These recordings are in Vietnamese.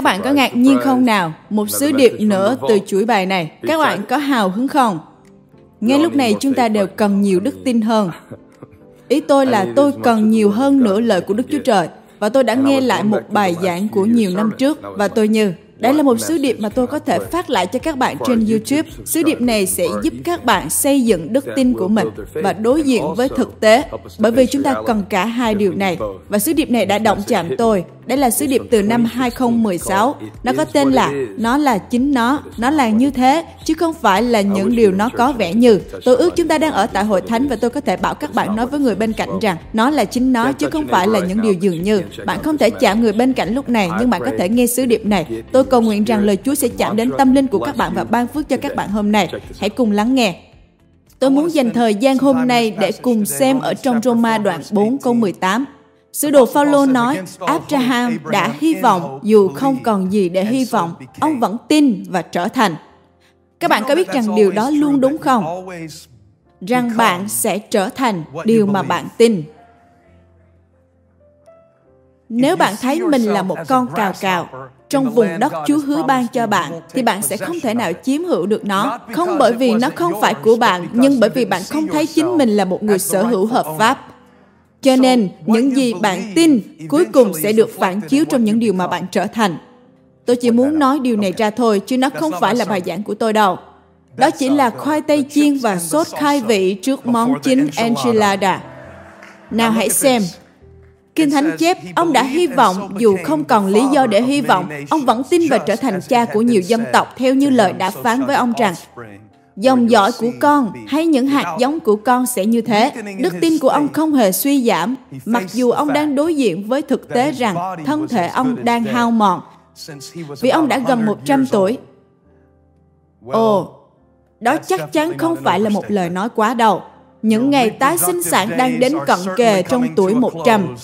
Các bạn có ngạc nhiên không nào? Một sứ điệp nữa từ chuỗi bài này. Các bạn có hào hứng không? Ngay lúc này chúng ta đều cần nhiều đức tin hơn. Ý tôi là tôi cần nhiều hơn nữa lời của Đức Chúa Trời. Và tôi đã nghe lại một bài giảng của nhiều năm trước và tôi như đây là một sứ điệp mà tôi có thể phát lại cho các bạn trên YouTube. Sứ điệp này sẽ giúp các bạn xây dựng đức tin của mình và đối diện với thực tế, bởi vì chúng ta cần cả hai điều này. Và sứ điệp này đã động chạm tôi. Đây là sứ điệp từ năm 2016. Nó có tên là Nó là chính nó. Nó là như thế, chứ không phải là những điều nó có vẻ như. Tôi ước chúng ta đang ở tại hội thánh và tôi có thể bảo các bạn nói với người bên cạnh rằng nó là chính nó chứ không phải là những điều dường như. Bạn không thể chạm người bên cạnh lúc này, nhưng bạn có thể nghe sứ điệp này. Tôi cầu nguyện rằng lời Chúa sẽ chạm đến tâm linh của các bạn và ban phước cho các bạn hôm nay. Hãy cùng lắng nghe. Tôi muốn dành thời gian hôm nay để cùng xem ở trong Roma đoạn 4 câu 18. Sứ đồ Phaolô nói, Abraham đã hy vọng dù không còn gì để hy vọng, ông vẫn tin và trở thành. Các bạn có biết rằng điều đó luôn đúng không? Rằng bạn sẽ trở thành điều mà bạn tin. Nếu bạn thấy mình là một con cào cào trong vùng đất Chúa hứa ban cho bạn, thì bạn sẽ không thể nào chiếm hữu được nó. Không bởi vì nó không phải của bạn, nhưng bởi vì bạn không thấy chính mình là một người sở hữu hợp pháp. Cho nên, những gì bạn tin cuối cùng sẽ được phản chiếu trong những điều mà bạn trở thành. Tôi chỉ muốn nói điều này ra thôi, chứ nó không phải là bài giảng của tôi đâu. Đó chỉ là khoai tây chiên và sốt khai vị trước món chính enchilada. Nào hãy xem, Kinh Thánh chép, ông đã hy vọng dù không còn lý do để hy vọng, ông vẫn tin và trở thành cha của nhiều dân tộc theo như lời đã phán với ông rằng, dòng dõi của con hay những hạt giống của con sẽ như thế. Đức tin của ông không hề suy giảm, mặc dù ông đang đối diện với thực tế rằng thân thể ông đang hao mòn. Vì ông đã gần 100 tuổi. Ồ, đó chắc chắn không phải là một lời nói quá đâu. Những ngày tái sinh sản đang đến cận kề trong tuổi 100.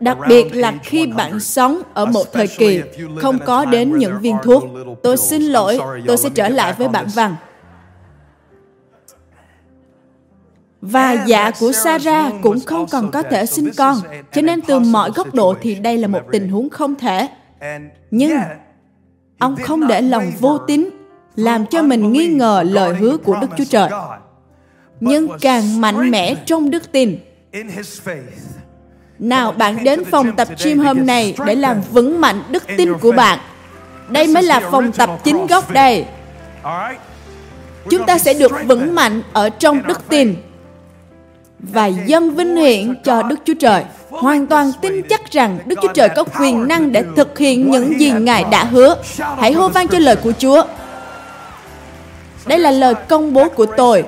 Đặc biệt là khi bạn sống ở một thời kỳ không có đến những viên thuốc. Tôi xin lỗi, tôi sẽ trở lại với bạn văn. Và dạ của Sarah cũng không còn có thể sinh con, cho nên từ mọi góc độ thì đây là một tình huống không thể. Nhưng ông không để lòng vô tín làm cho mình nghi ngờ lời hứa của Đức Chúa Trời. Nhưng càng mạnh mẽ trong đức tin, nào bạn đến phòng tập gym hôm nay để làm vững mạnh đức tin của bạn. Đây mới là phòng tập chính gốc đây. Chúng ta sẽ được vững mạnh ở trong đức tin và dâng vinh hiển cho Đức Chúa Trời. Hoàn toàn tin chắc rằng Đức Chúa Trời có quyền năng để thực hiện những gì Ngài đã hứa. Hãy hô vang cho lời của Chúa. Đây là lời công bố của tôi,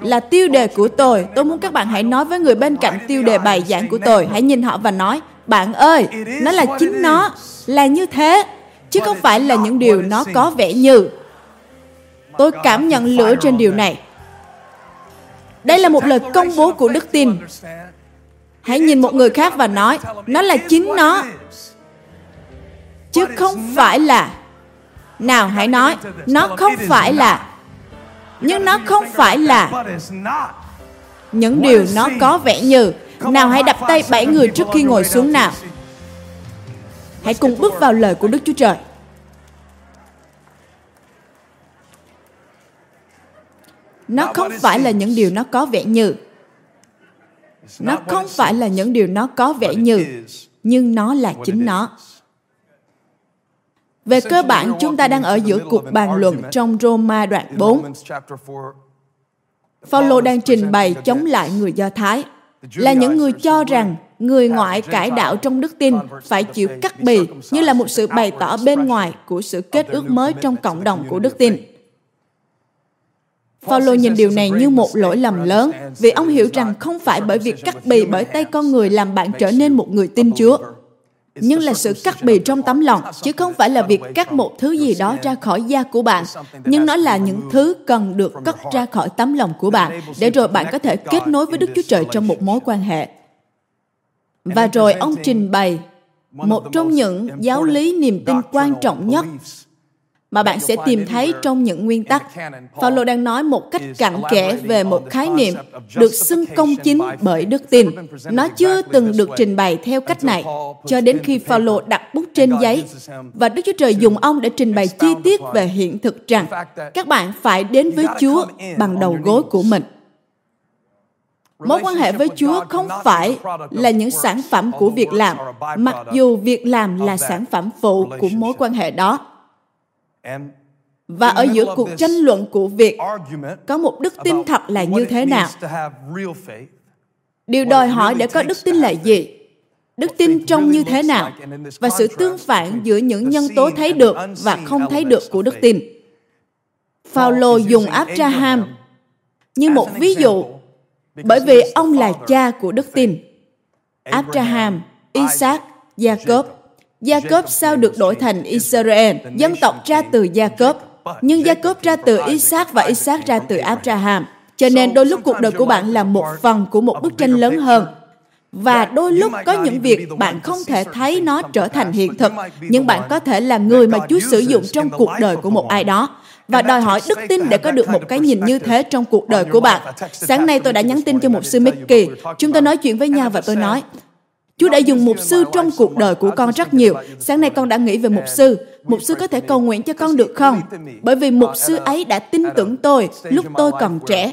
là tiêu đề của tôi. Tôi muốn các bạn hãy nói với người bên cạnh tiêu đề bài giảng của tôi. Hãy nhìn họ và nói, bạn ơi, nó là chính nó, là như thế, chứ không phải là những điều nó có vẻ như. Tôi cảm nhận lửa trên điều này. Đây là một lời công bố của đức tin. Hãy nhìn một người khác và nói, nó là chính nó. Chứ không phải là. Nào hãy nói, nó không phải là nhưng nó không phải là những điều nó có vẻ như nào hãy đập tay bảy người trước khi ngồi xuống nào. hãy cùng bước vào lời của đức chúa trời. Nó không phải là những điều nó có vẻ như. Nó không phải là những điều nó có vẻ như nhưng nó là chính nó về cơ bản, chúng ta đang ở giữa cuộc bàn luận trong Roma đoạn 4. Phaolô đang trình bày chống lại người Do Thái, là những người cho rằng người ngoại cải đạo trong đức tin phải chịu cắt bì như là một sự bày tỏ bên ngoài của sự kết ước mới trong cộng đồng của đức tin. Phaolô nhìn điều này như một lỗi lầm lớn vì ông hiểu rằng không phải bởi việc cắt bì bởi tay con người làm bạn trở nên một người tin Chúa, nhưng là sự cắt bì trong tấm lòng, chứ không phải là việc cắt một thứ gì đó ra khỏi da của bạn. Nhưng nó là những thứ cần được cắt ra khỏi tấm lòng của bạn, để rồi bạn có thể kết nối với đức chúa trời trong một mối quan hệ. Và rồi ông trình bày một trong những giáo lý niềm tin quan trọng nhất mà bạn sẽ tìm thấy trong những nguyên tắc. Phaolô đang nói một cách cặn kẽ về một khái niệm được xưng công chính bởi đức tin. Nó chưa từng được trình bày theo cách này cho đến khi Phaolô đặt bút trên giấy và Đức Chúa Trời dùng ông để trình bày chi tiết về hiện thực rằng các bạn phải đến với Chúa bằng đầu gối của mình. Mối quan hệ với Chúa không phải là những sản phẩm của việc làm, mặc dù việc làm là sản phẩm phụ của mối quan hệ đó. Và ở giữa cuộc tranh luận của việc có một đức tin thật là như thế nào? Điều đòi hỏi để có đức tin là gì? Đức tin trông như thế nào? Và sự tương phản giữa những nhân tố thấy được và không thấy được của đức tin. Phaolô dùng Abraham như một ví dụ bởi vì ông là cha của đức tin. Abraham, Isaac, Jacob. Gia Cốp sao được đổi thành Israel, dân tộc ra từ Gia Cốp. Nhưng Gia Cốp ra từ Isaac và Isaac ra từ Abraham. Cho nên đôi lúc cuộc đời của bạn là một phần của một bức tranh lớn hơn. Và đôi lúc có những việc bạn không thể thấy nó trở thành hiện thực, nhưng bạn có thể là người mà Chúa sử dụng trong cuộc đời của một ai đó và đòi hỏi đức tin để có được một cái nhìn như thế trong cuộc đời của bạn. Sáng nay tôi đã nhắn tin cho một sư Mickey. Chúng tôi nói chuyện với nhau và tôi nói, Chúa đã dùng mục sư trong cuộc đời của con rất nhiều. Sáng nay con đã nghĩ về mục sư. Mục sư có thể cầu nguyện cho con được không? Bởi vì mục sư ấy đã tin tưởng tôi lúc tôi còn trẻ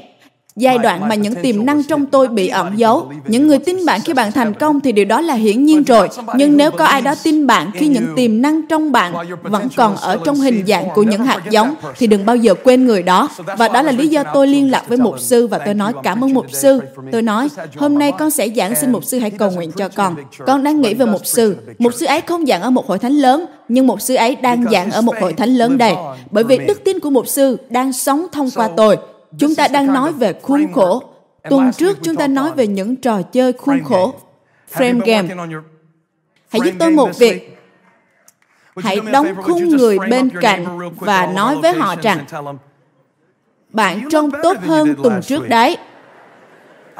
giai đoạn mà những tiềm năng trong tôi bị ẩn giấu. Những người tin bạn khi bạn thành công thì điều đó là hiển nhiên rồi. Nhưng nếu có ai đó tin bạn khi những tiềm năng trong bạn vẫn còn ở trong hình dạng của những hạt giống thì đừng bao giờ quên người đó. Và đó là lý do tôi liên lạc với mục sư và tôi nói cảm ơn mục sư. Tôi nói, hôm nay con sẽ giảng xin mục sư hãy cầu nguyện cho con. Con đang nghĩ về mục sư. Mục sư ấy không giảng ở một hội thánh lớn, nhưng mục sư ấy đang giảng ở một hội thánh lớn đây. Bởi vì đức tin của mục sư đang sống thông qua tôi chúng ta đang nói về khuôn khổ. Tuần trước chúng ta nói về những trò chơi khuôn khổ. Frame game. Hãy giúp tôi một việc. Hãy đóng khung người bên cạnh và nói với họ rằng bạn trông tốt hơn tuần trước đấy.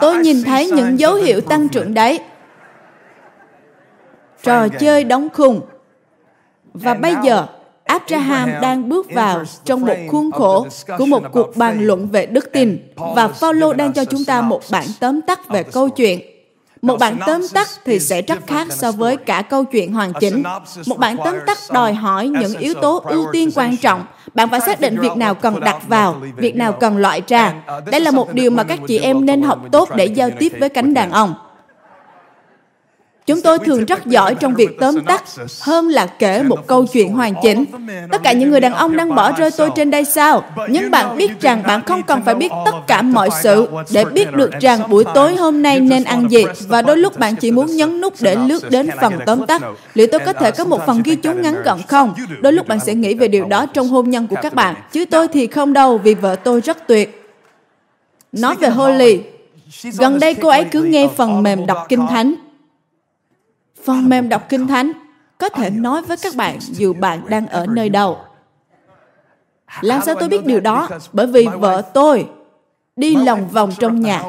Tôi nhìn thấy những dấu hiệu tăng trưởng đấy. Trò chơi đóng khung. Và bây giờ Abraham đang bước vào trong một khuôn khổ của một cuộc bàn luận về đức tin và Phaolô đang cho chúng ta một bản tóm tắt về câu chuyện. Một bản tóm tắt thì sẽ rất khác so với cả câu chuyện hoàn chỉnh. Một bản tóm tắt đòi hỏi những yếu tố ưu tiên quan trọng. Bạn phải xác định việc nào cần đặt vào, việc nào cần loại ra. Đây là một điều mà các chị em nên học tốt để giao tiếp với cánh đàn ông. Chúng tôi thường rất giỏi trong việc tóm tắt hơn là kể một câu chuyện hoàn chỉnh. Tất cả những người đàn ông đang bỏ rơi tôi trên đây sao? Nhưng bạn biết rằng bạn không cần phải biết tất cả mọi sự để biết được rằng buổi tối hôm nay nên ăn gì và đôi lúc bạn chỉ muốn nhấn nút để lướt đến phần tóm tắt. Liệu tôi có thể có một phần ghi chú ngắn gọn không? Đôi lúc bạn sẽ nghĩ về điều đó trong hôn nhân của các bạn. Chứ tôi thì không đâu vì vợ tôi rất tuyệt. Nói về Holly, gần đây cô ấy cứ nghe phần mềm đọc kinh thánh Phần mềm đọc Kinh Thánh có thể nói với các bạn dù bạn đang ở nơi đâu. Làm sao tôi biết điều đó? Bởi vì vợ tôi đi lòng vòng trong nhà.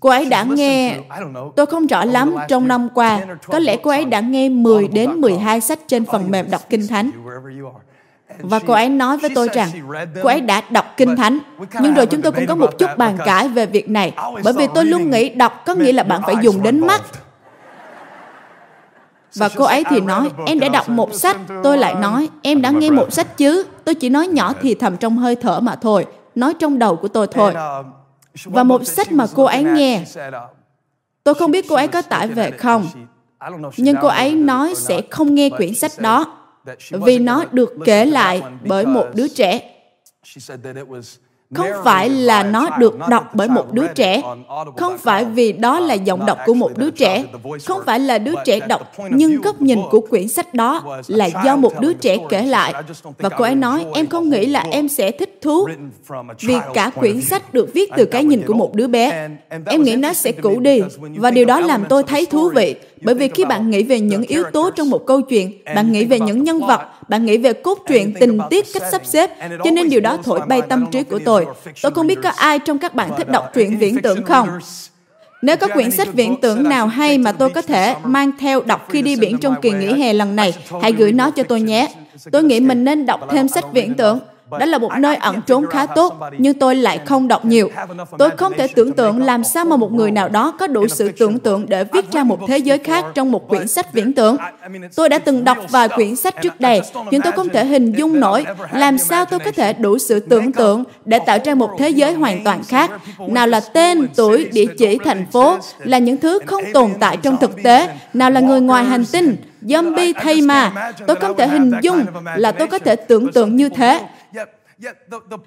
Cô ấy đã nghe, tôi không rõ lắm trong năm qua, có lẽ cô ấy đã nghe 10 đến 12 sách trên phần mềm đọc Kinh Thánh. Và cô ấy nói với tôi rằng cô ấy đã đọc Kinh Thánh. Nhưng rồi chúng tôi cũng có một chút bàn cãi về việc này. Bởi vì tôi luôn nghĩ đọc có nghĩa là bạn phải dùng đến mắt và cô ấy thì nói, em đã đọc một sách. Tôi lại nói, em đã nghe một sách chứ. Tôi chỉ nói nhỏ thì thầm trong hơi thở mà thôi. Nói trong đầu của tôi thôi. Và một sách mà cô ấy nghe. Tôi không biết cô ấy có tải về không. Nhưng cô ấy nói sẽ không nghe quyển sách đó vì nó được kể lại bởi một đứa trẻ không phải là nó được đọc bởi một đứa trẻ. không phải vì đó là giọng đọc của một đứa trẻ. không phải là đứa trẻ đọc nhưng góc nhìn của quyển sách đó là do một đứa trẻ kể lại. Và cô ấy nói em không nghĩ là em sẽ thích thú vì cả quyển sách được viết từ cái nhìn của một đứa bé. em nghĩ nó sẽ cũ đi. và điều đó làm tôi thấy thú vị. bởi vì khi bạn nghĩ về những yếu tố trong một câu chuyện bạn nghĩ về những nhân vật bạn nghĩ về cốt truyện tình tiết cách sắp xếp cho nên điều đó thổi bay tâm trí của tôi. tôi không biết có ai trong các bạn thích đọc truyện viễn tưởng không? nếu có quyển sách viễn tưởng nào hay mà tôi có thể mang theo đọc khi đi biển trong kỳ nghỉ hè lần này, hãy gửi nó cho tôi nhé. Tôi nghĩ mình nên đọc thêm sách viễn tưởng. Đó là một nơi ẩn trốn khá tốt, nhưng tôi lại không đọc nhiều. Tôi không thể tưởng tượng làm sao mà một người nào đó có đủ sự tưởng tượng để viết ra một thế giới khác trong một quyển sách viễn tưởng. Tôi đã từng đọc vài quyển sách trước đây, nhưng tôi không thể hình dung nổi làm sao tôi có thể đủ sự tưởng tượng để tạo ra một thế giới hoàn toàn khác. Nào là tên, tuổi, địa chỉ, thành phố là những thứ không tồn tại trong thực tế, nào là người ngoài hành tinh, zombie thay mà. Tôi không thể hình dung là tôi có thể tưởng tượng như thế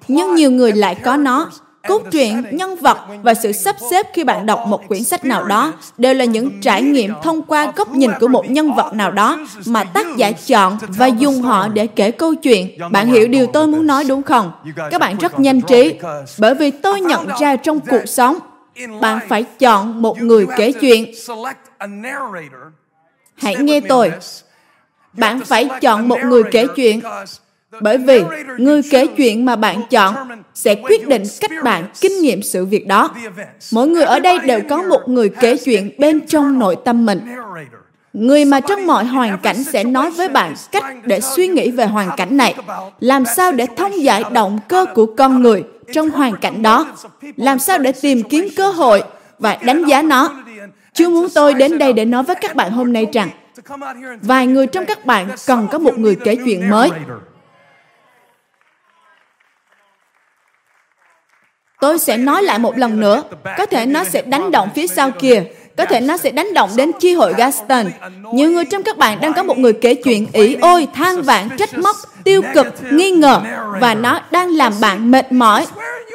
nhưng nhiều người lại có nó. cốt truyện nhân vật và sự sắp xếp khi bạn đọc một quyển sách nào đó đều là những trải nghiệm thông qua góc nhìn của một nhân vật nào đó mà tác giả chọn và dùng họ để kể câu chuyện. Bạn hiểu điều tôi muốn nói đúng không? Các bạn rất nhanh trí bởi vì tôi nhận ra trong cuộc sống bạn phải chọn một người kể chuyện. hãy nghe tôi. bạn phải chọn một người kể chuyện bởi vì người kể chuyện mà bạn chọn sẽ quyết định cách bạn kinh nghiệm sự việc đó. Mỗi người ở đây đều có một người kể chuyện bên trong nội tâm mình. Người mà trong mọi hoàn cảnh sẽ nói với bạn cách để suy nghĩ về hoàn cảnh này. Làm sao để thông giải động cơ của con người trong hoàn cảnh đó? Làm sao để tìm kiếm cơ hội và đánh giá nó? Chúa muốn tôi đến đây để nói với các bạn hôm nay rằng, vài người trong các bạn cần có một người kể chuyện mới. Tôi sẽ nói lại một lần nữa. Có thể nó sẽ đánh động phía sau kia. Có thể nó sẽ đánh động đến chi hội Gaston. Nhiều người trong các bạn đang có một người kể chuyện ỷ ôi, than vãn, trách móc, tiêu cực, nghi ngờ và nó đang làm bạn mệt mỏi.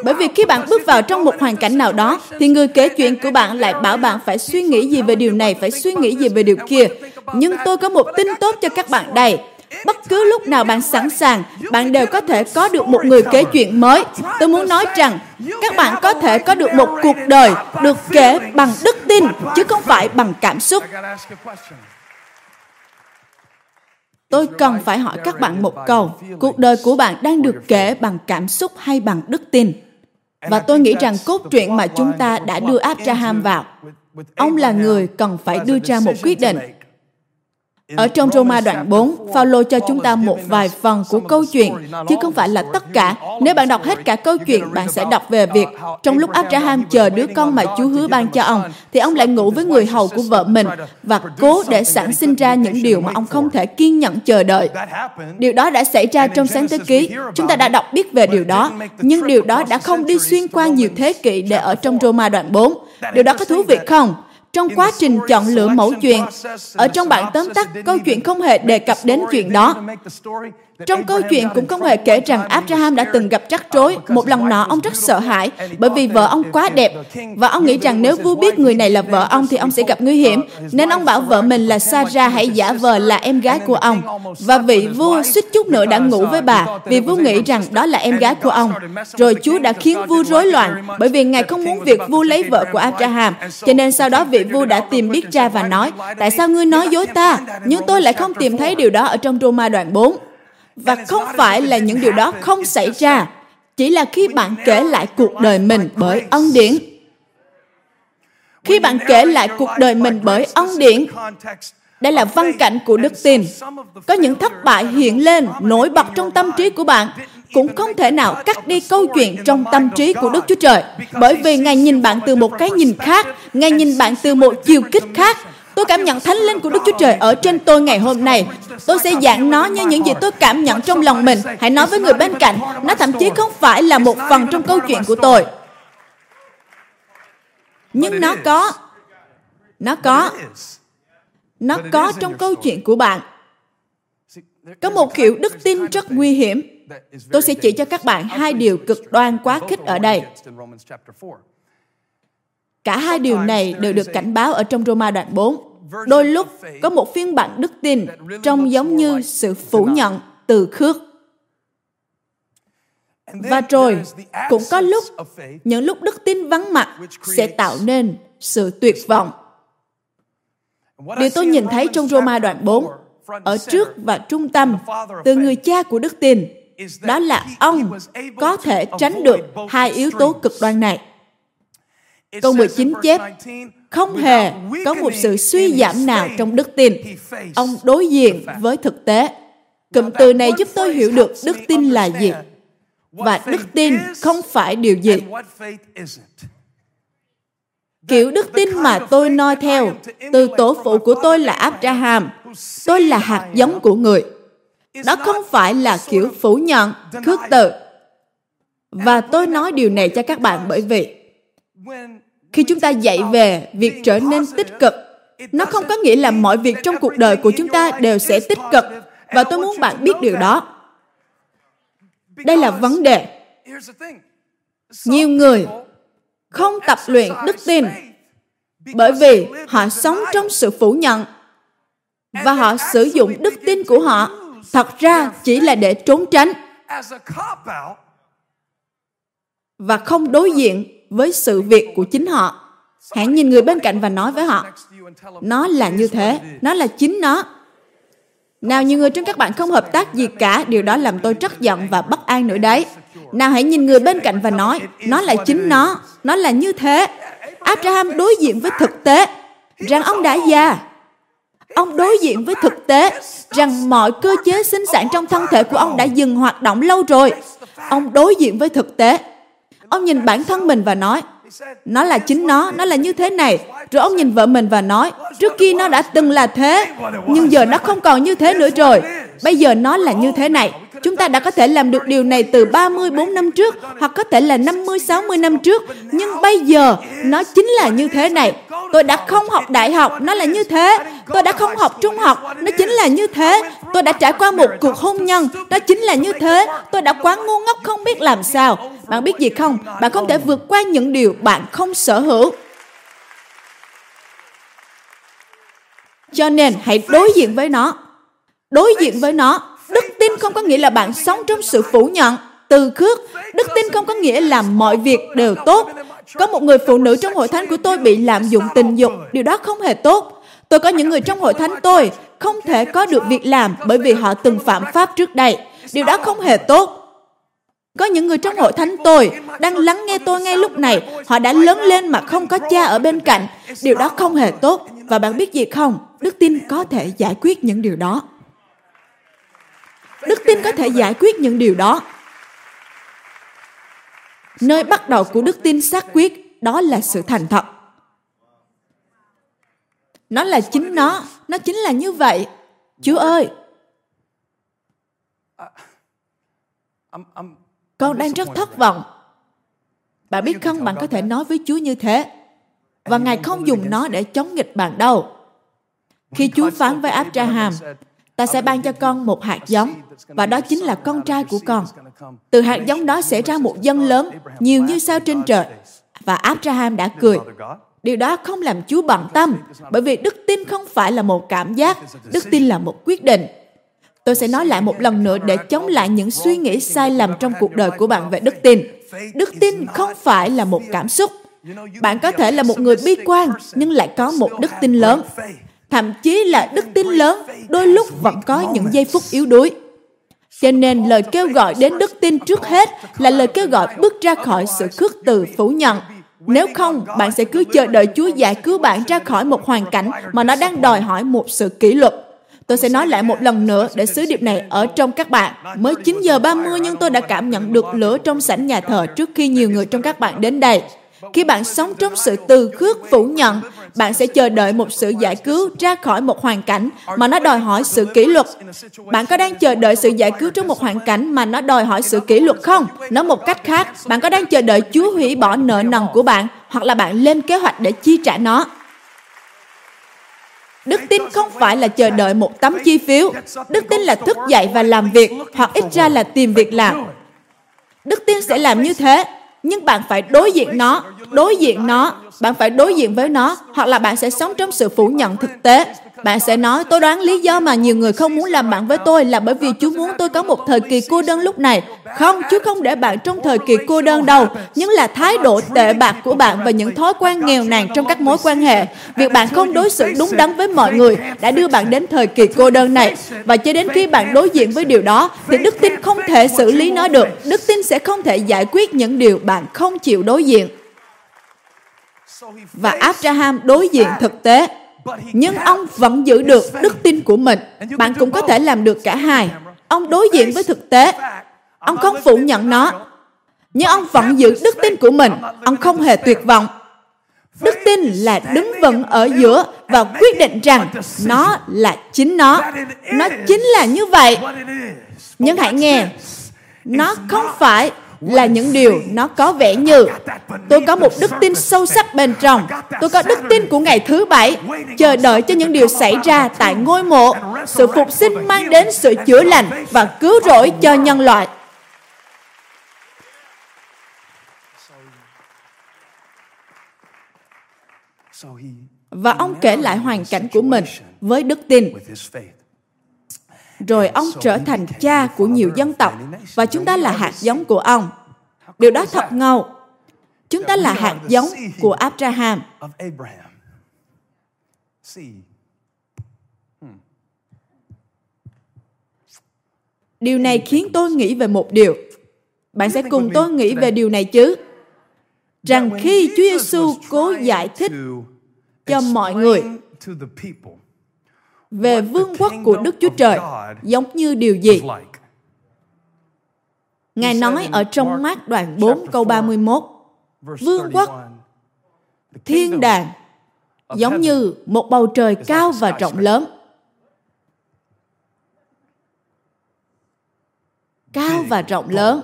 Bởi vì khi bạn bước vào trong một hoàn cảnh nào đó, thì người kể chuyện của bạn lại bảo bạn phải suy nghĩ gì về điều này, phải suy nghĩ gì về điều kia. Nhưng tôi có một tin tốt cho các bạn đây bất cứ lúc nào bạn sẵn sàng, bạn đều có thể có được một người kể chuyện mới. Tôi muốn nói rằng, các bạn có thể có được một cuộc đời được kể bằng đức tin, chứ không phải bằng cảm xúc. Tôi cần phải hỏi các bạn một câu. Cuộc đời của bạn đang được kể bằng cảm xúc hay bằng đức tin? Và tôi nghĩ rằng cốt truyện mà chúng ta đã đưa Abraham vào, ông là người cần phải đưa ra một quyết định ở trong Roma đoạn 4, Phaolô cho chúng ta một vài phần của câu chuyện, chứ không phải là tất cả. Nếu bạn đọc hết cả câu chuyện, bạn sẽ đọc về việc trong lúc Abraham chờ đứa con mà Chúa hứa ban cho ông, thì ông lại ngủ với người hầu của vợ mình và cố để sản sinh ra những điều mà ông không thể kiên nhẫn chờ đợi. Điều đó đã xảy ra trong sáng thế ký. Chúng ta đã đọc biết về điều đó, nhưng điều đó đã không đi xuyên qua nhiều thế kỷ để ở trong Roma đoạn 4. Điều đó có thú vị không? Trong quá trình chọn lựa mẫu chuyện ở trong bản tóm tắt câu chuyện không hề đề cập đến chuyện đó trong câu chuyện cũng không hề kể rằng Abraham đã từng gặp rắc rối. Một lần nọ ông rất sợ hãi bởi vì vợ ông quá đẹp và ông nghĩ rằng nếu vua biết người này là vợ ông thì ông sẽ gặp nguy hiểm. Nên ông bảo vợ mình là Sarah hãy giả vờ là em gái của ông. Và vị vua suýt chút nữa đã ngủ với bà vì vua nghĩ rằng đó là em gái của ông. Rồi Chúa đã khiến vua rối loạn bởi vì ngài không muốn việc vua lấy vợ của Abraham. Cho nên sau đó vị vua đã tìm biết ra và nói Tại sao ngươi nói dối ta? Nhưng tôi lại không tìm thấy điều đó ở trong Roma đoạn 4 và không phải là những điều đó không xảy ra. chỉ là khi bạn kể lại cuộc đời mình bởi ân điển. Khi bạn kể lại cuộc đời mình bởi ân điển đây là văn cảnh của đức tin. có những thất bại hiện lên nổi bật trong tâm trí của bạn cũng không thể nào cắt đi câu chuyện trong tâm trí của Đức Chúa Trời. Bởi vì Ngài nhìn bạn từ một cái nhìn khác, Ngài nhìn bạn từ một chiều kích khác, Tôi cảm nhận thánh linh của Đức Chúa Trời ở trên tôi ngày hôm nay. Tôi sẽ giảng nó như những gì tôi cảm nhận trong lòng mình. Hãy nói với người bên cạnh, nó thậm chí không phải là một phần trong câu chuyện của tôi. Nhưng nó có. Nó có. Nó có trong câu chuyện của bạn. Có một kiểu đức tin rất nguy hiểm. Tôi sẽ chỉ cho các bạn hai điều cực đoan quá khích ở đây. Cả hai điều này đều được cảnh báo ở trong Roma đoạn 4. Đôi lúc có một phiên bản đức tin trông giống như sự phủ nhận từ khước. Và rồi, cũng có lúc, những lúc đức tin vắng mặt sẽ tạo nên sự tuyệt vọng. Điều tôi nhìn thấy trong Roma đoạn 4, ở trước và trung tâm, từ người cha của đức tin, đó là ông có thể tránh được hai yếu tố cực đoan này. Câu 19 chép, không hề có một sự suy giảm nào trong đức tin. Ông đối diện với thực tế. Cụm từ này giúp tôi hiểu được đức tin là gì. Và đức tin không phải điều gì. Kiểu đức tin mà tôi noi theo từ tổ phụ của tôi là Abraham. Tôi là hạt giống của người. Đó không phải là kiểu phủ nhận, khước từ. Và tôi nói điều này cho các bạn bởi vì khi chúng ta dạy về việc trở nên tích cực, nó không có nghĩa là mọi việc trong cuộc đời của chúng ta đều sẽ tích cực. Và tôi muốn bạn biết điều đó. Đây là vấn đề. Nhiều người không tập luyện đức tin bởi vì họ sống trong sự phủ nhận và họ sử dụng đức tin của họ thật ra chỉ là để trốn tránh và không đối diện với sự việc của chính họ. Hãy nhìn người bên cạnh và nói với họ, nó là như thế, nó là chính nó. Nào, nhiều người trong các bạn không hợp tác gì cả, điều đó làm tôi rất giận và bất an nữa đấy. Nào, hãy nhìn người bên cạnh và nói, nó là chính nó nó là như thế. Abraham đối diện với thực tế rằng ông đã già. Ông đối diện với thực tế rằng mọi cơ chế sinh sản trong thân thể của ông đã dừng hoạt động lâu rồi. Ông đối diện với thực tế ông nhìn bản thân mình và nói, nó là chính nó nó là như thế này rồi ông nhìn vợ mình và nói trước kia nó đã từng là thế nhưng giờ nó không còn như thế nữa rồi bây giờ nó là như thế này Chúng ta đã có thể làm được điều này từ 34 năm trước hoặc có thể là 50, 60 năm trước. Nhưng bây giờ nó chính là như thế này. Tôi đã không học đại học, nó là như thế. Tôi đã không học trung học, nó chính là như thế. Tôi đã trải qua một cuộc hôn nhân, nó chính là như thế. Tôi đã quá ngu ngốc không biết làm sao. Bạn biết gì không? Bạn không thể vượt qua những điều bạn không sở hữu. Cho nên hãy đối diện với nó. Đối diện với nó Đức tin không có nghĩa là bạn sống trong sự phủ nhận, từ khước. Đức tin không có nghĩa là mọi việc đều tốt. Có một người phụ nữ trong hội thánh của tôi bị lạm dụng tình dục. Điều đó không hề tốt. Tôi có những người trong hội thánh tôi không thể có được việc làm bởi vì họ từng phạm pháp trước đây. Điều đó không hề tốt. Có những người trong hội thánh tôi đang lắng nghe tôi ngay lúc này. Họ đã lớn lên mà không có cha ở bên cạnh. Điều đó không hề tốt. Và bạn biết gì không? Đức tin có thể giải quyết những điều đó. Đức tin có thể giải quyết những điều đó. Nơi bắt đầu của đức tin xác quyết đó là sự thành thật. Nó là chính nó, nó chính là như vậy. Chúa ơi, con đang rất thất vọng. Bạn biết không, bạn có thể nói với Chúa như thế. Và Ngài không dùng nó để chống nghịch bạn đâu. Khi Chúa phán với Abraham, ta sẽ ban cho con một hạt giống và đó chính là con trai của con. Từ hạt giống đó sẽ ra một dân lớn, nhiều như sao trên trời. Và Abraham đã cười. Điều đó không làm Chúa bận tâm, bởi vì đức tin không phải là một cảm giác, đức tin là một quyết định. Tôi sẽ nói lại một lần nữa để chống lại những suy nghĩ sai lầm trong cuộc đời của bạn về đức tin. Đức tin không phải là một cảm xúc. Bạn có thể là một người bi quan, nhưng lại có một đức tin lớn. Thậm chí là đức tin lớn, đôi lúc vẫn có những giây phút yếu đuối. Cho nên lời kêu gọi đến đức tin trước hết là lời kêu gọi bước ra khỏi sự khước từ phủ nhận. Nếu không, bạn sẽ cứ chờ đợi Chúa giải cứu bạn ra khỏi một hoàn cảnh mà nó đang đòi hỏi một sự kỷ luật. Tôi sẽ nói lại một lần nữa để sứ điệp này ở trong các bạn. Mới 9 giờ 30 nhưng tôi đã cảm nhận được lửa trong sảnh nhà thờ trước khi nhiều người trong các bạn đến đây. Khi bạn sống trong sự từ khước phủ nhận, bạn sẽ chờ đợi một sự giải cứu ra khỏi một hoàn cảnh mà nó đòi hỏi sự kỷ luật. Bạn có đang chờ đợi sự giải cứu trong một hoàn cảnh mà nó đòi hỏi sự kỷ luật không? Nói một cách khác, bạn có đang chờ đợi Chúa hủy bỏ nợ nần của bạn hoặc là bạn lên kế hoạch để chi trả nó? Đức tin không phải là chờ đợi một tấm chi phiếu. Đức tin là thức dậy và làm việc, hoặc ít ra là tìm việc làm. Đức tin sẽ làm như thế nhưng bạn phải đối diện nó, đối diện nó, bạn phải đối diện với nó, hoặc là bạn sẽ sống trong sự phủ nhận thực tế bạn sẽ nói tôi đoán lý do mà nhiều người không muốn làm bạn với tôi là bởi vì Chúa muốn tôi có một thời kỳ cô đơn lúc này. Không, Chúa không để bạn trong thời kỳ cô đơn đâu, nhưng là thái độ tệ bạc của bạn và những thói quen nghèo nàn trong các mối quan hệ. Việc bạn không đối xử đúng đắn với mọi người đã đưa bạn đến thời kỳ cô đơn này. Và cho đến khi bạn đối diện với điều đó, thì đức tin không thể xử lý nó được. Đức tin sẽ không thể giải quyết những điều bạn không chịu đối diện. Và Abraham đối diện thực tế nhưng ông vẫn giữ được đức tin của mình. Bạn cũng có thể làm được cả hai. ông đối diện với thực tế. ông không phủ nhận nó. nhưng ông vẫn giữ đức tin của mình. Ông không hề tuyệt vọng. Đức tin là đứng vững ở giữa và quyết định rằng nó là chính nó. nó chính là như vậy. nhưng hãy nghe nó không phải là những điều nó có vẻ như. Tôi có một đức tin sâu sắc bên trong. Tôi có đức tin của ngày thứ bảy, chờ đợi cho những điều xảy ra tại ngôi mộ. Sự phục sinh mang đến sự chữa lành và cứu rỗi cho nhân loại. Và ông kể lại hoàn cảnh của mình với đức tin rồi ông trở thành cha của nhiều dân tộc, và chúng ta là hạt giống của ông. Điều đó thật ngầu. Chúng ta là hạt giống của Abraham. Điều này khiến tôi nghĩ về một điều. Bạn sẽ cùng tôi nghĩ về điều này chứ? Rằng khi Chúa Giêsu cố giải thích cho mọi người về vương quốc của Đức Chúa Trời giống như điều gì? Ngài nói ở trong mát đoạn 4 câu 31, Vương quốc, thiên đàng, giống như một bầu trời cao và rộng lớn. Cao và rộng lớn.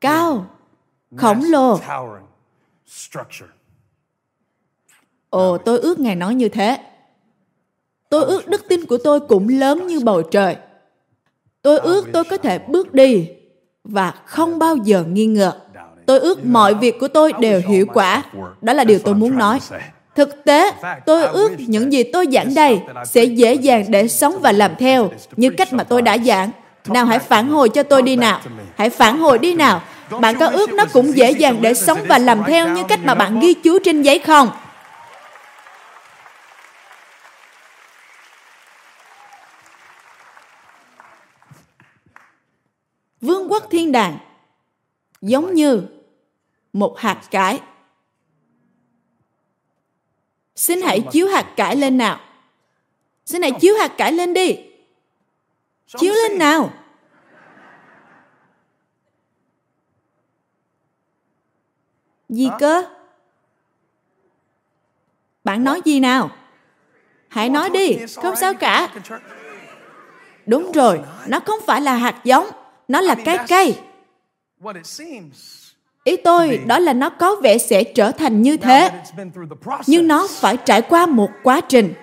Cao, khổng lồ. Ồ, tôi ước Ngài nói như thế. Tôi ước đức tin của tôi cũng lớn như bầu trời. Tôi ước tôi có thể bước đi và không bao giờ nghi ngờ. Tôi ước mọi việc của tôi đều hiệu quả. Đó là điều tôi muốn nói. Thực tế, tôi ước những gì tôi giảng đây sẽ dễ dàng để sống và làm theo như cách mà tôi đã giảng. Nào hãy phản hồi cho tôi đi nào. Hãy phản hồi đi nào. Bạn có ước nó cũng dễ dàng để sống và làm theo như cách mà bạn ghi chú trên giấy không? Vương quốc thiên đàng giống như một hạt cải. Xin hãy chiếu hạt cải lên nào. Xin hãy chiếu hạt cải lên đi. Chiếu lên nào. Gì cơ? Bạn nói gì nào? Hãy nói đi, không sao cả. Đúng rồi, nó không phải là hạt giống nó là cái cây. ý tôi đó là nó có vẻ sẽ trở thành như thế. nhưng nó phải trải qua một quá trình.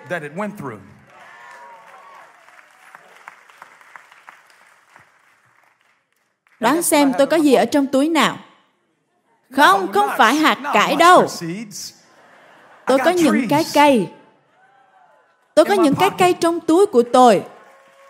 đoán xem tôi có gì ở trong túi nào. Không không phải hạt cải đâu. tôi có những cái cây. Tôi có những cái cây trong túi của tôi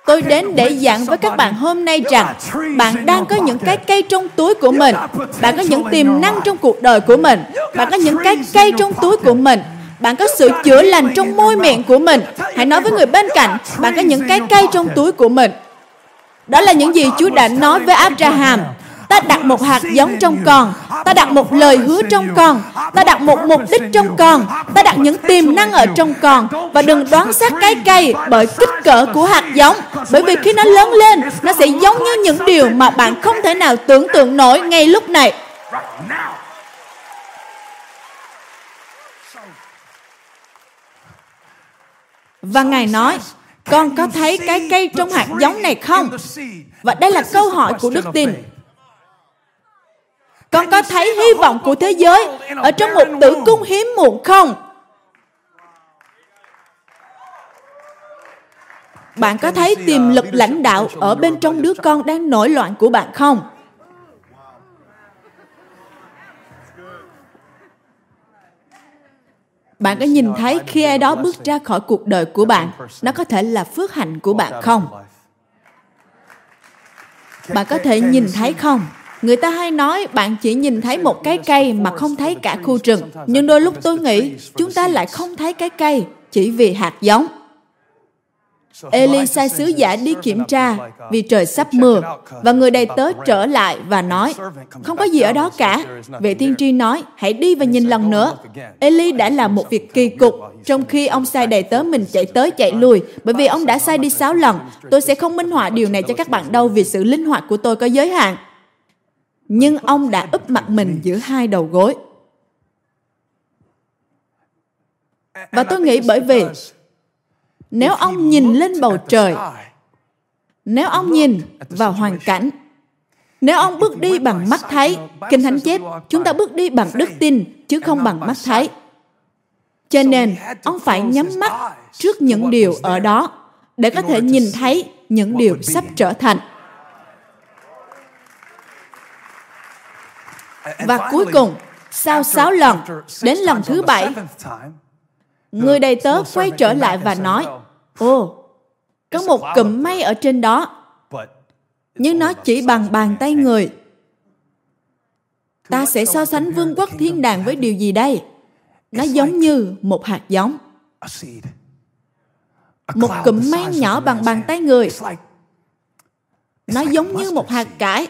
Tôi đến để dặn với các bạn hôm nay rằng bạn đang có những cái cây trong túi của mình. Bạn có những tiềm năng trong cuộc đời của mình. Bạn có những cái cây trong túi của mình. Bạn có sự chữa lành trong môi miệng của mình. Hãy nói với người bên cạnh, bạn có những cái cây trong túi của mình. Đó là những gì Chúa đã nói với Abraham ta đặt một hạt giống trong con ta đặt một lời hứa trong con, ta đặt một mục đích trong con, ta đặt những tiềm năng ở trong con. Và đừng đoán xét cái cây bởi kích cỡ của hạt giống, bởi vì khi nó lớn lên, nó sẽ giống như những điều mà bạn không thể nào tưởng tượng nổi ngay lúc này. Và ngài nói, con có thấy cái cây trong hạt giống này không? Và đây là câu hỏi của đức tin con có thấy hy vọng của thế giới ở trong một tử cung hiếm muộn không? Bạn có thấy tiềm lực lãnh đạo ở bên trong đứa con đang nổi loạn của bạn không? Bạn có nhìn thấy khi ai đó bước ra khỏi cuộc đời của bạn, nó có thể là phước hạnh của bạn không? Bạn có thể nhìn thấy không? Người ta hay nói bạn chỉ nhìn thấy một cái cây mà không thấy cả khu rừng. Nhưng đôi lúc tôi nghĩ chúng ta lại không thấy cái cây chỉ vì hạt giống. Eli sai sứ giả đi kiểm tra vì trời sắp mưa và người đầy tớ trở lại và nói, không có gì ở đó cả. Vệ tiên tri nói, hãy đi và nhìn lần nữa. Eli đã làm một việc kỳ cục trong khi ông sai đầy tớ mình chạy tới chạy lui bởi vì ông đã sai đi sáu lần. Tôi sẽ không minh họa điều này cho các bạn đâu vì sự linh hoạt của tôi có giới hạn. Nhưng ông đã úp mặt mình giữa hai đầu gối. Và tôi nghĩ bởi vì nếu ông nhìn lên bầu trời, nếu ông nhìn vào hoàn cảnh, nếu ông bước đi bằng mắt thấy kinh thánh chép, chúng ta bước đi bằng đức tin chứ không bằng mắt thấy cho nên, ông phải nhắm mắt trước những điều ở đó để có thể nhìn thấy những điều sắp trở thành và cuối cùng sau sáu lần đến lần thứ bảy người đầy tớ quay trở lại và nói ồ có một cụm mây ở trên đó. nhưng nó chỉ bằng bàn tay người. Ta sẽ so sánh vương quốc thiên đàng với điều gì đây? Nó giống như một hạt giống. một cụm mây nhỏ bằng bàn tay người. Nó giống như một hạt cải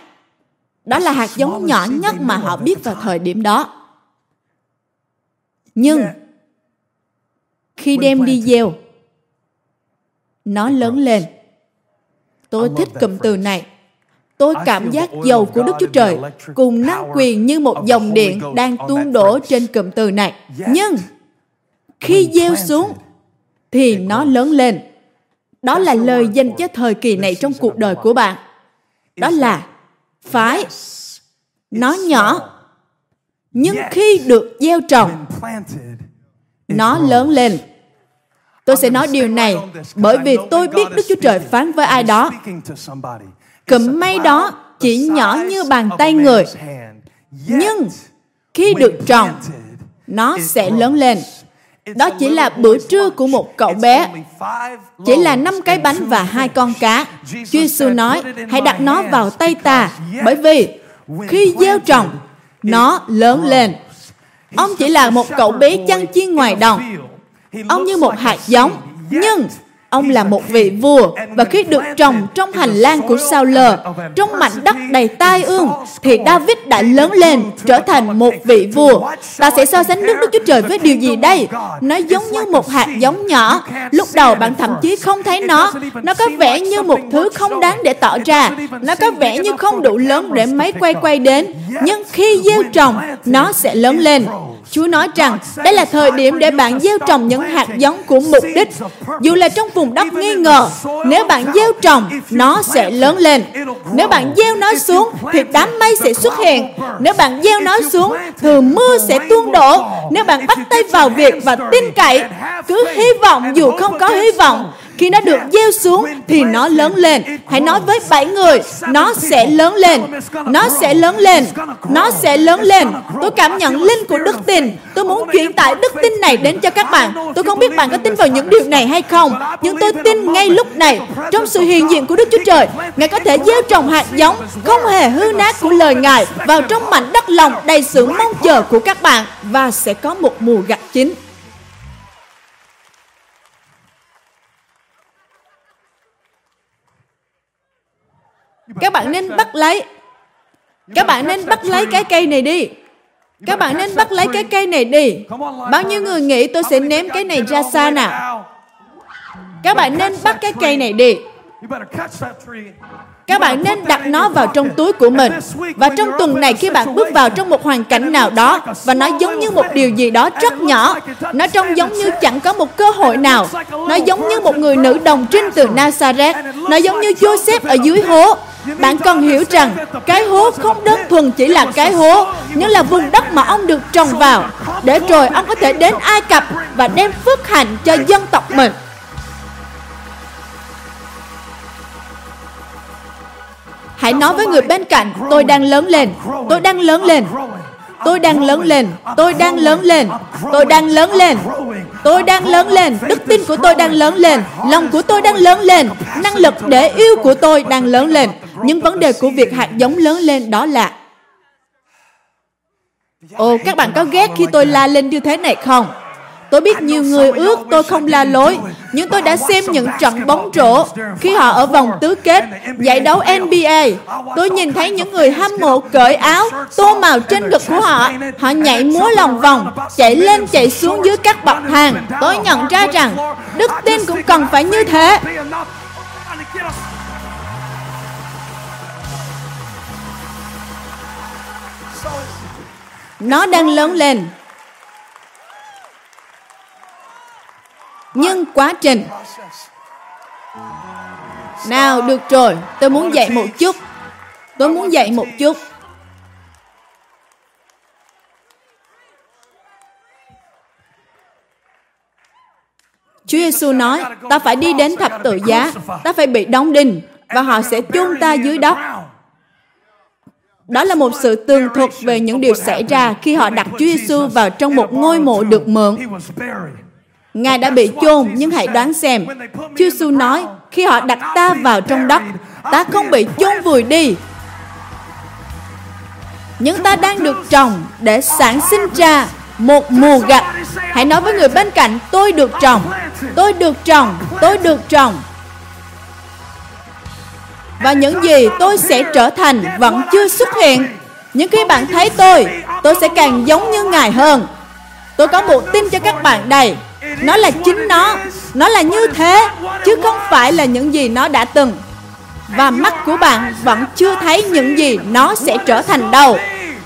đó là hạt giống nhỏ nhất mà họ biết vào thời điểm đó. Nhưng khi đem đi gieo nó lớn lên. Tôi thích cụm từ này. Tôi cảm giác dầu của đức chúa trời cùng năng quyền như một dòng điện đang tuôn đổ trên cụm từ này. Nhưng khi gieo xuống thì nó lớn lên. Đó là lời dành cho thời kỳ này trong cuộc đời của bạn. Đó là phải. Nó nhỏ nhưng khi được gieo trồng nó lớn lên. Tôi sẽ nói điều này bởi vì tôi biết đức chúa trời phán với ai đó. cụm mây đó chỉ nhỏ như bàn tay người. nhưng khi được trồng nó sẽ lớn lên đó chỉ là bữa trưa của một cậu bé. chỉ là năm cái bánh và hai con cá. Chúa giêsu nói hãy đặt nó vào tay ta. bởi vì khi gieo trồng nó lớn lên. Ông chỉ là một cậu bé chăn chiên ngoài đồng. ông như một hạt giống nhưng ông là một vị vua và khi được trồng trong hành lang của sao lờ trong mảnh đất đầy tai ương, thì david đã lớn lên, trở thành một vị vua. Ta sẽ so sánh nước đức chúa trời với điều gì đây? Nó giống như một hạt giống nhỏ. Lúc đầu bạn thậm chí không thấy nó. Nó có vẻ như một thứ không đáng để tỏ ra. Nó có vẻ như không đủ lớn để máy quay quay đến. Nhưng khi gieo trồng, nó sẽ lớn lên. Chúa nói rằng, đây là thời điểm để bạn gieo trồng những hạt giống của mục đích. Dù là trong vùng đất nghi ngờ, nếu bạn gieo trồng, nó sẽ lớn lên. Nếu bạn gieo nó xuống, thì đám mây sẽ xuất hiện. Nếu bạn gieo nó xuống, thì mưa sẽ tuôn đổ. Nếu bạn bắt tay vào việc và tin cậy, cứ hy vọng dù không có hy vọng, khi nó được gieo xuống thì nó lớn lên. hãy nói với bảy người nó sẽ lớn lên. Nó sẽ lớn lên. Nó sẽ lớn lên. tôi cảm nhận linh của đức tin. tôi muốn chuyển tải đức tin này đến cho các bạn. tôi không biết bạn có tin vào những điều này hay không nhưng tôi tin ngay lúc này trong sự hiện diện của đức chúa trời ngài có thể gieo trồng hạt giống không hề hư nát của lời ngài vào trong mảnh đất lòng đầy sự mong chờ của các bạn và sẽ có một mùa gặt chín các bạn nên bắt lấy. Các bạn nên bắt lấy cái cây này đi. Các bạn nên bắt lấy cái cây này đi. Bao nhiêu người nghĩ tôi sẽ ném cái này ra xa nào các bạn nên bắt cái cây này đi các bạn nên đặt nó vào trong túi của mình. Và trong tuần này khi bạn bước vào trong một hoàn cảnh nào đó, và nó giống như một điều gì đó rất nhỏ, nó trông giống như chẳng có một cơ hội nào. Nó giống như một người nữ đồng trinh từ Nazareth. Nó giống như Joseph ở dưới hố. Bạn cần hiểu rằng, cái hố không đơn thuần chỉ là cái hố, nhưng là vùng đất mà ông được trồng vào, để rồi ông có thể đến ai cập và đem phước hạnh cho dân tộc mình. Hãy nói với người bên cạnh tôi đang lớn lên tôi đang lớn lên tôi đang lớn lên tôi đang lớn lên tôi đang lớn lên tôi đang lớn lên đức tin của tôi đang lớn lên lòng của tôi đang lớn lên năng lực để yêu của tôi đang lớn lên những vấn đề của việc hạt giống lớn lên đó là Ồ, các bạn có ghét khi tôi la lên như thế này không? Tôi biết nhiều người ước tôi không la lối, nhưng tôi đã xem những trận bóng rổ khi họ ở vòng tứ kết giải đấu NBA. Tôi nhìn thấy những người hâm mộ cởi áo, tô màu trên ngực của họ. Họ nhảy múa lòng vòng, chạy lên chạy xuống dưới các bậc thang. Tôi nhận ra rằng đức tin cũng cần phải như thế. Nó đang lớn lên. Nhưng quá trình nào được rồi tôi muốn dạy một chút tôi muốn dạy một chút Chúa Giêsu nói, ta phải đi đến thập tự giá, ta phải bị đóng đinh, và họ sẽ chôn ta dưới đất. Đó là một sự tường thuật về những điều xảy ra khi họ đặt Chúa Giêsu vào trong một ngôi mộ được mượn. Ngài đã bị chôn, nhưng hãy đoán xem. Chúa Giêsu nói, khi họ đặt ta vào trong đất, ta không bị chôn vùi đi. Nhưng ta đang được trồng để sản sinh ra một mùa gặt. Hãy nói với người bên cạnh, tôi được trồng, tôi được trồng, tôi được trồng. Và những gì tôi sẽ trở thành vẫn chưa xuất hiện. Nhưng khi bạn thấy tôi, tôi sẽ càng giống như Ngài hơn. Tôi có một tin cho các bạn đây. Nó là chính nó. Nó là như thế, chứ không phải là những gì nó đã từng. Và mắt của bạn vẫn chưa thấy những gì nó sẽ trở thành đâu.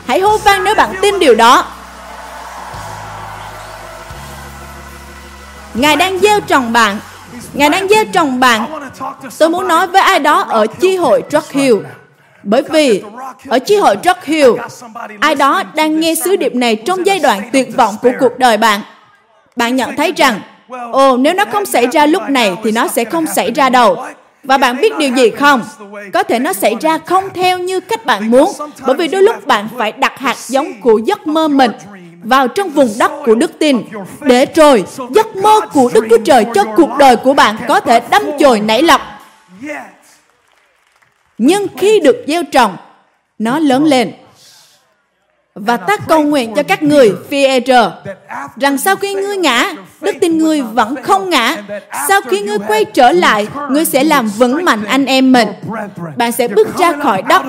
Hãy hô vang nếu bạn tin điều đó. Ngài đang gieo trồng bạn Ngài đang gieo trồng bạn Tôi muốn nói với ai đó ở chi hội Rock Hill bởi vì ở chi hội Rock Hill, ai đó đang nghe sứ điệp này trong giai đoạn tuyệt vọng của cuộc đời bạn. Bạn nhận thấy rằng, ồ, nếu nó không xảy ra lúc này thì nó sẽ không xảy ra đâu. Và bạn biết điều gì không? Có thể nó xảy ra không theo như cách bạn muốn, bởi vì đôi lúc bạn phải đặt hạt giống của giấc mơ mình vào trong vùng đất của đức tin để rồi giấc mơ của Đức Chúa Trời cho cuộc đời của bạn có thể đâm chồi nảy lọc. Nhưng khi được gieo trồng, nó lớn lên và ta cầu nguyện cho các người phi rằng sau khi ngươi ngã, đức tin ngươi vẫn không ngã. Sau khi ngươi quay trở lại, ngươi sẽ làm vững mạnh anh em mình. Bạn sẽ bước ra khỏi đất.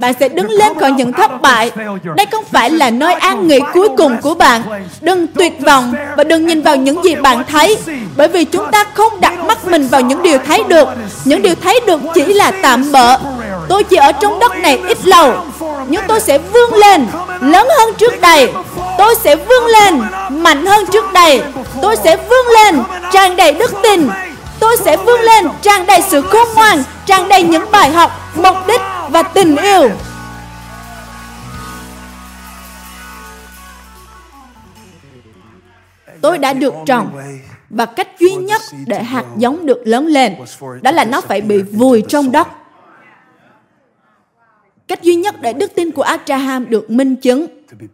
Bạn sẽ đứng lên khỏi những thất bại. Đây không phải là nơi an nghỉ cuối cùng của bạn. Đừng tuyệt vọng và đừng nhìn vào những gì bạn thấy. Bởi vì chúng ta không đặt mắt mình vào những điều thấy được. Những điều thấy được chỉ là tạm bợ. Tôi chỉ ở trong đất này ít lâu, nhưng tôi sẽ vươn lên lớn hơn trước đây. Tôi sẽ vươn lên mạnh hơn trước đây. Tôi sẽ vươn lên tràn đầy đức tin. Tôi sẽ vươn lên tràn đầy sự khôn ngoan tràn đầy những bài học mục đích và tình yêu. Tôi đã được trồng và cách duy nhất để hạt giống được lớn lên đó là nó phải bị vùi trong đất. Cách duy nhất để đức tin của Abraham được minh chứng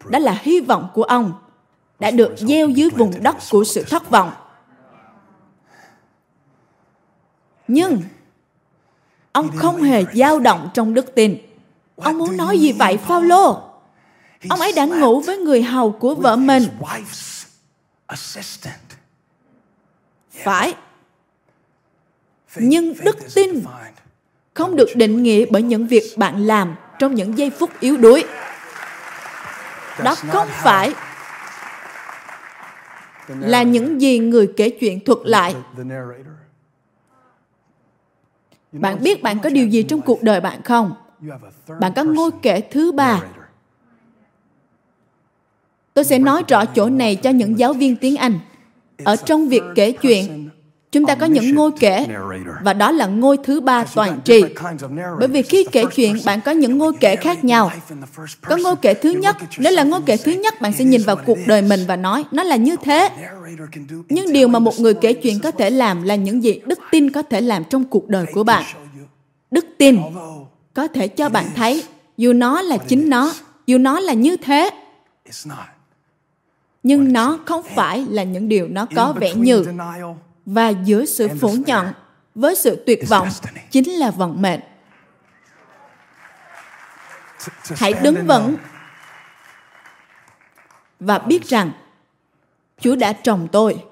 đó là hy vọng của ông đã được gieo dưới vùng đất của sự thất vọng. Nhưng ông không hề dao động trong đức tin. Ông muốn nói gì vậy, Phaolô? Ông ấy đã ngủ với người hầu của vợ mình. Phải. Nhưng đức tin không được định nghĩa bởi những việc bạn làm trong những giây phút yếu đuối. Đó không phải là những gì người kể chuyện thuật lại. Bạn biết bạn có điều gì trong cuộc đời bạn không? Bạn có ngôi kể thứ ba. Tôi sẽ nói rõ chỗ này cho những giáo viên tiếng Anh. Ở trong việc kể chuyện, Chúng ta có những ngôi kể và đó là ngôi thứ ba toàn tri. Bởi vì khi kể chuyện, bạn có những ngôi kể khác nhau. Có ngôi kể thứ nhất, nếu là ngôi kể thứ nhất, bạn sẽ nhìn vào cuộc đời mình và nói, nó là như thế. Nhưng điều mà một người kể chuyện có thể làm là những gì đức tin có thể làm trong cuộc đời của bạn. Đức tin có thể cho bạn thấy, dù nó là chính nó, dù nó là như thế, nhưng nó không phải là những điều nó có vẻ như và giữa sự phủ nhận với sự tuyệt vọng chính là vận mệnh hãy đứng vững và biết rằng Chúa đã trồng tôi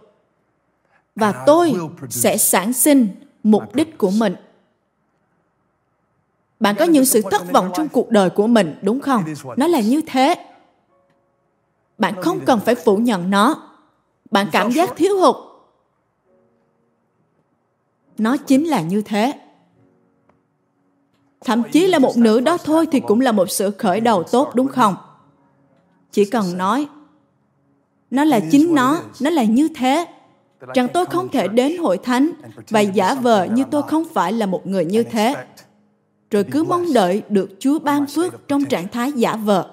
và tôi sẽ sản sinh mục đích của mình. Bạn có những sự thất vọng trong cuộc đời của mình, đúng không? Nó là như thế. Bạn không cần phải phủ nhận nó. Bạn cảm giác thiếu hụt. Nó chính là như thế. Thậm chí là một nửa đó thôi thì cũng là một sự khởi đầu tốt đúng không? Chỉ cần nói, nó là chính nó, nó là như thế. Rằng tôi không thể đến hội thánh và giả vờ như tôi không phải là một người như thế. Rồi cứ mong đợi được Chúa ban phước trong trạng thái giả vờ.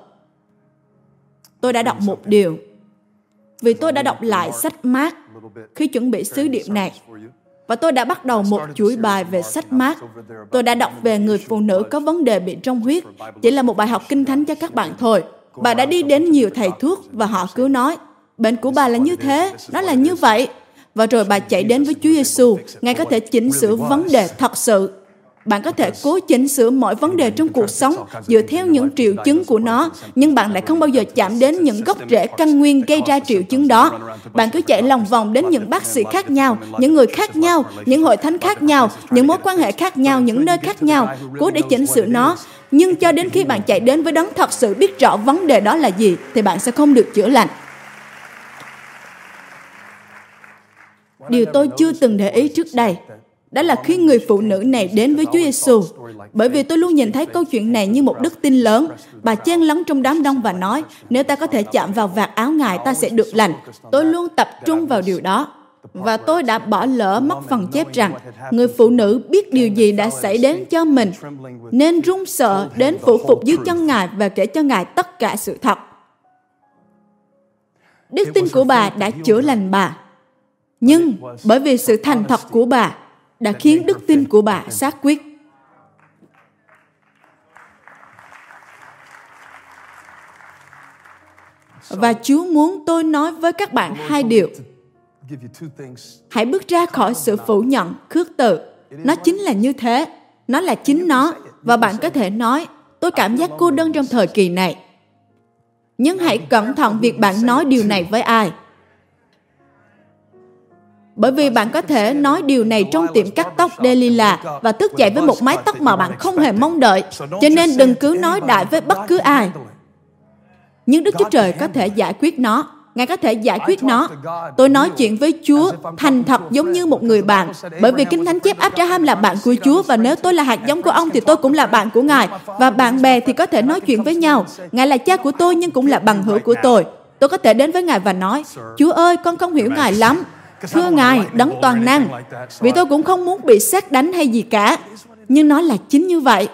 Tôi đã đọc một điều. Vì tôi đã đọc lại sách mát khi chuẩn bị sứ điệp này và tôi đã bắt đầu một chuỗi bài về sách mát. Tôi đã đọc về người phụ nữ có vấn đề bị trong huyết. Chỉ là một bài học kinh thánh cho các bạn thôi. Bà đã đi đến nhiều thầy thuốc và họ cứ nói, bệnh của bà là như thế, nó là như vậy. Và rồi bà chạy đến với Chúa Giêsu, Ngài có thể chỉnh sửa vấn đề thật sự bạn có thể cố chỉnh sửa mọi vấn đề trong cuộc sống dựa theo những triệu chứng của nó nhưng bạn lại không bao giờ chạm đến những gốc rễ căn nguyên gây ra triệu chứng đó. Bạn cứ chạy lòng vòng đến những bác sĩ khác nhau những người khác nhau những hội thánh khác nhau những mối quan hệ khác nhau những nơi khác nhau cố để chỉnh sửa nó. Nhưng cho đến khi bạn chạy đến với đấng thật sự biết rõ vấn đề đó là gì thì bạn sẽ không được chữa lành. Điều tôi chưa từng để ý trước đây đó là khi người phụ nữ này đến với Chúa Giêsu. Bởi vì tôi luôn nhìn thấy câu chuyện này như một đức tin lớn. Bà chen lấn trong đám đông và nói, nếu ta có thể chạm vào vạt áo ngài, ta sẽ được lành. Tôi luôn tập trung vào điều đó. Và tôi đã bỏ lỡ mất phần chép rằng, người phụ nữ biết điều gì đã xảy đến cho mình, nên run sợ đến phủ phục dưới chân ngài và kể cho ngài tất cả sự thật. Đức tin của bà đã chữa lành bà. Nhưng bởi vì sự thành thật của bà, đã khiến đức tin của bà xác quyết. Và Chúa muốn tôi nói với các bạn hai điều. Hãy bước ra khỏi sự phủ nhận, khước từ. Nó chính là như thế. Nó là chính nó. Và bạn có thể nói, tôi cảm giác cô đơn trong thời kỳ này. Nhưng hãy cẩn thận việc bạn nói điều này với ai bởi vì bạn có thể nói điều này trong tiệm cắt tóc Delila và thức dậy với một mái tóc mà bạn không hề mong đợi. Cho nên đừng cứ nói đại với bất cứ ai. Nhưng Đức Chúa Trời có thể giải quyết nó. Ngài có thể giải quyết nó. Tôi nói chuyện với Chúa thành thật giống như một người bạn. Bởi vì Kinh Thánh chép Abraham là bạn của Chúa và nếu tôi là hạt giống của ông thì tôi cũng là bạn của Ngài. Và bạn bè thì có thể nói chuyện với nhau. Ngài là cha của tôi nhưng cũng là bằng hữu của tôi. Tôi có thể đến với Ngài và nói, Chúa ơi, con không hiểu Ngài lắm. Thưa Ngài, đấng toàn năng, vì tôi cũng không muốn bị xét đánh hay gì cả. Nhưng nó là chính như vậy.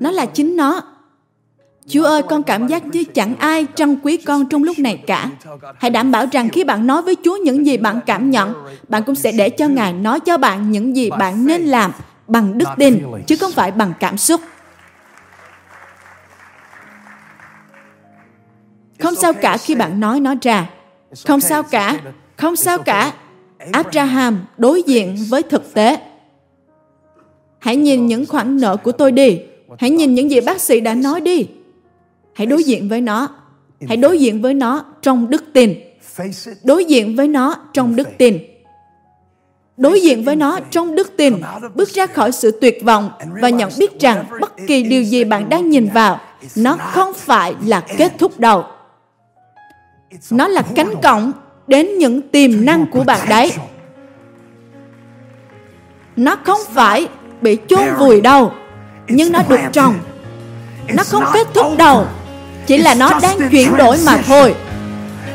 Nó là chính nó. Chúa ơi, con cảm giác như chẳng ai trân quý con trong lúc này cả. Hãy đảm bảo rằng khi bạn nói với Chúa những gì bạn cảm nhận, bạn cũng sẽ để cho Ngài nói cho bạn những gì bạn nên làm bằng đức tin, chứ không phải bằng cảm xúc. Không sao cả khi bạn nói nó ra. Không sao cả. Không sao cả. Abraham đối diện với thực tế. Hãy nhìn những khoản nợ của tôi đi. Hãy nhìn những gì bác sĩ đã nói đi. Hãy đối diện với nó. Hãy đối diện với nó trong đức tin. Đối diện với nó trong đức tin. Đối diện với nó trong đức tin, bước ra khỏi sự tuyệt vọng và nhận biết rằng bất kỳ điều gì bạn đang nhìn vào, nó không phải là kết thúc đâu. Nó là cánh cổng đến những tiềm năng của bạn đấy. nó không phải bị chôn vùi đâu nhưng nó được trồng. Nó không kết thúc đâu chỉ là nó đang chuyển đổi mà thôi.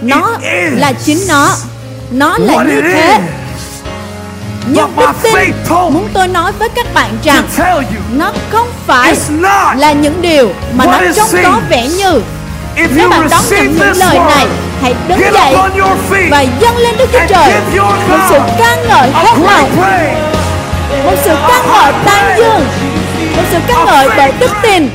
Nó là chính nó nó là như thế. nhưng đức tin muốn tôi nói với các bạn rằng nó không phải là những điều mà nó trông có vẻ như. Nếu bạn đón nhận những lời này hãy đứng dậy và dâng lên Đức Chúa Trời. một sự ca ngợi hết lòng một sự ca ngợi tan dương. Một sự ca ngợi bởi đức tin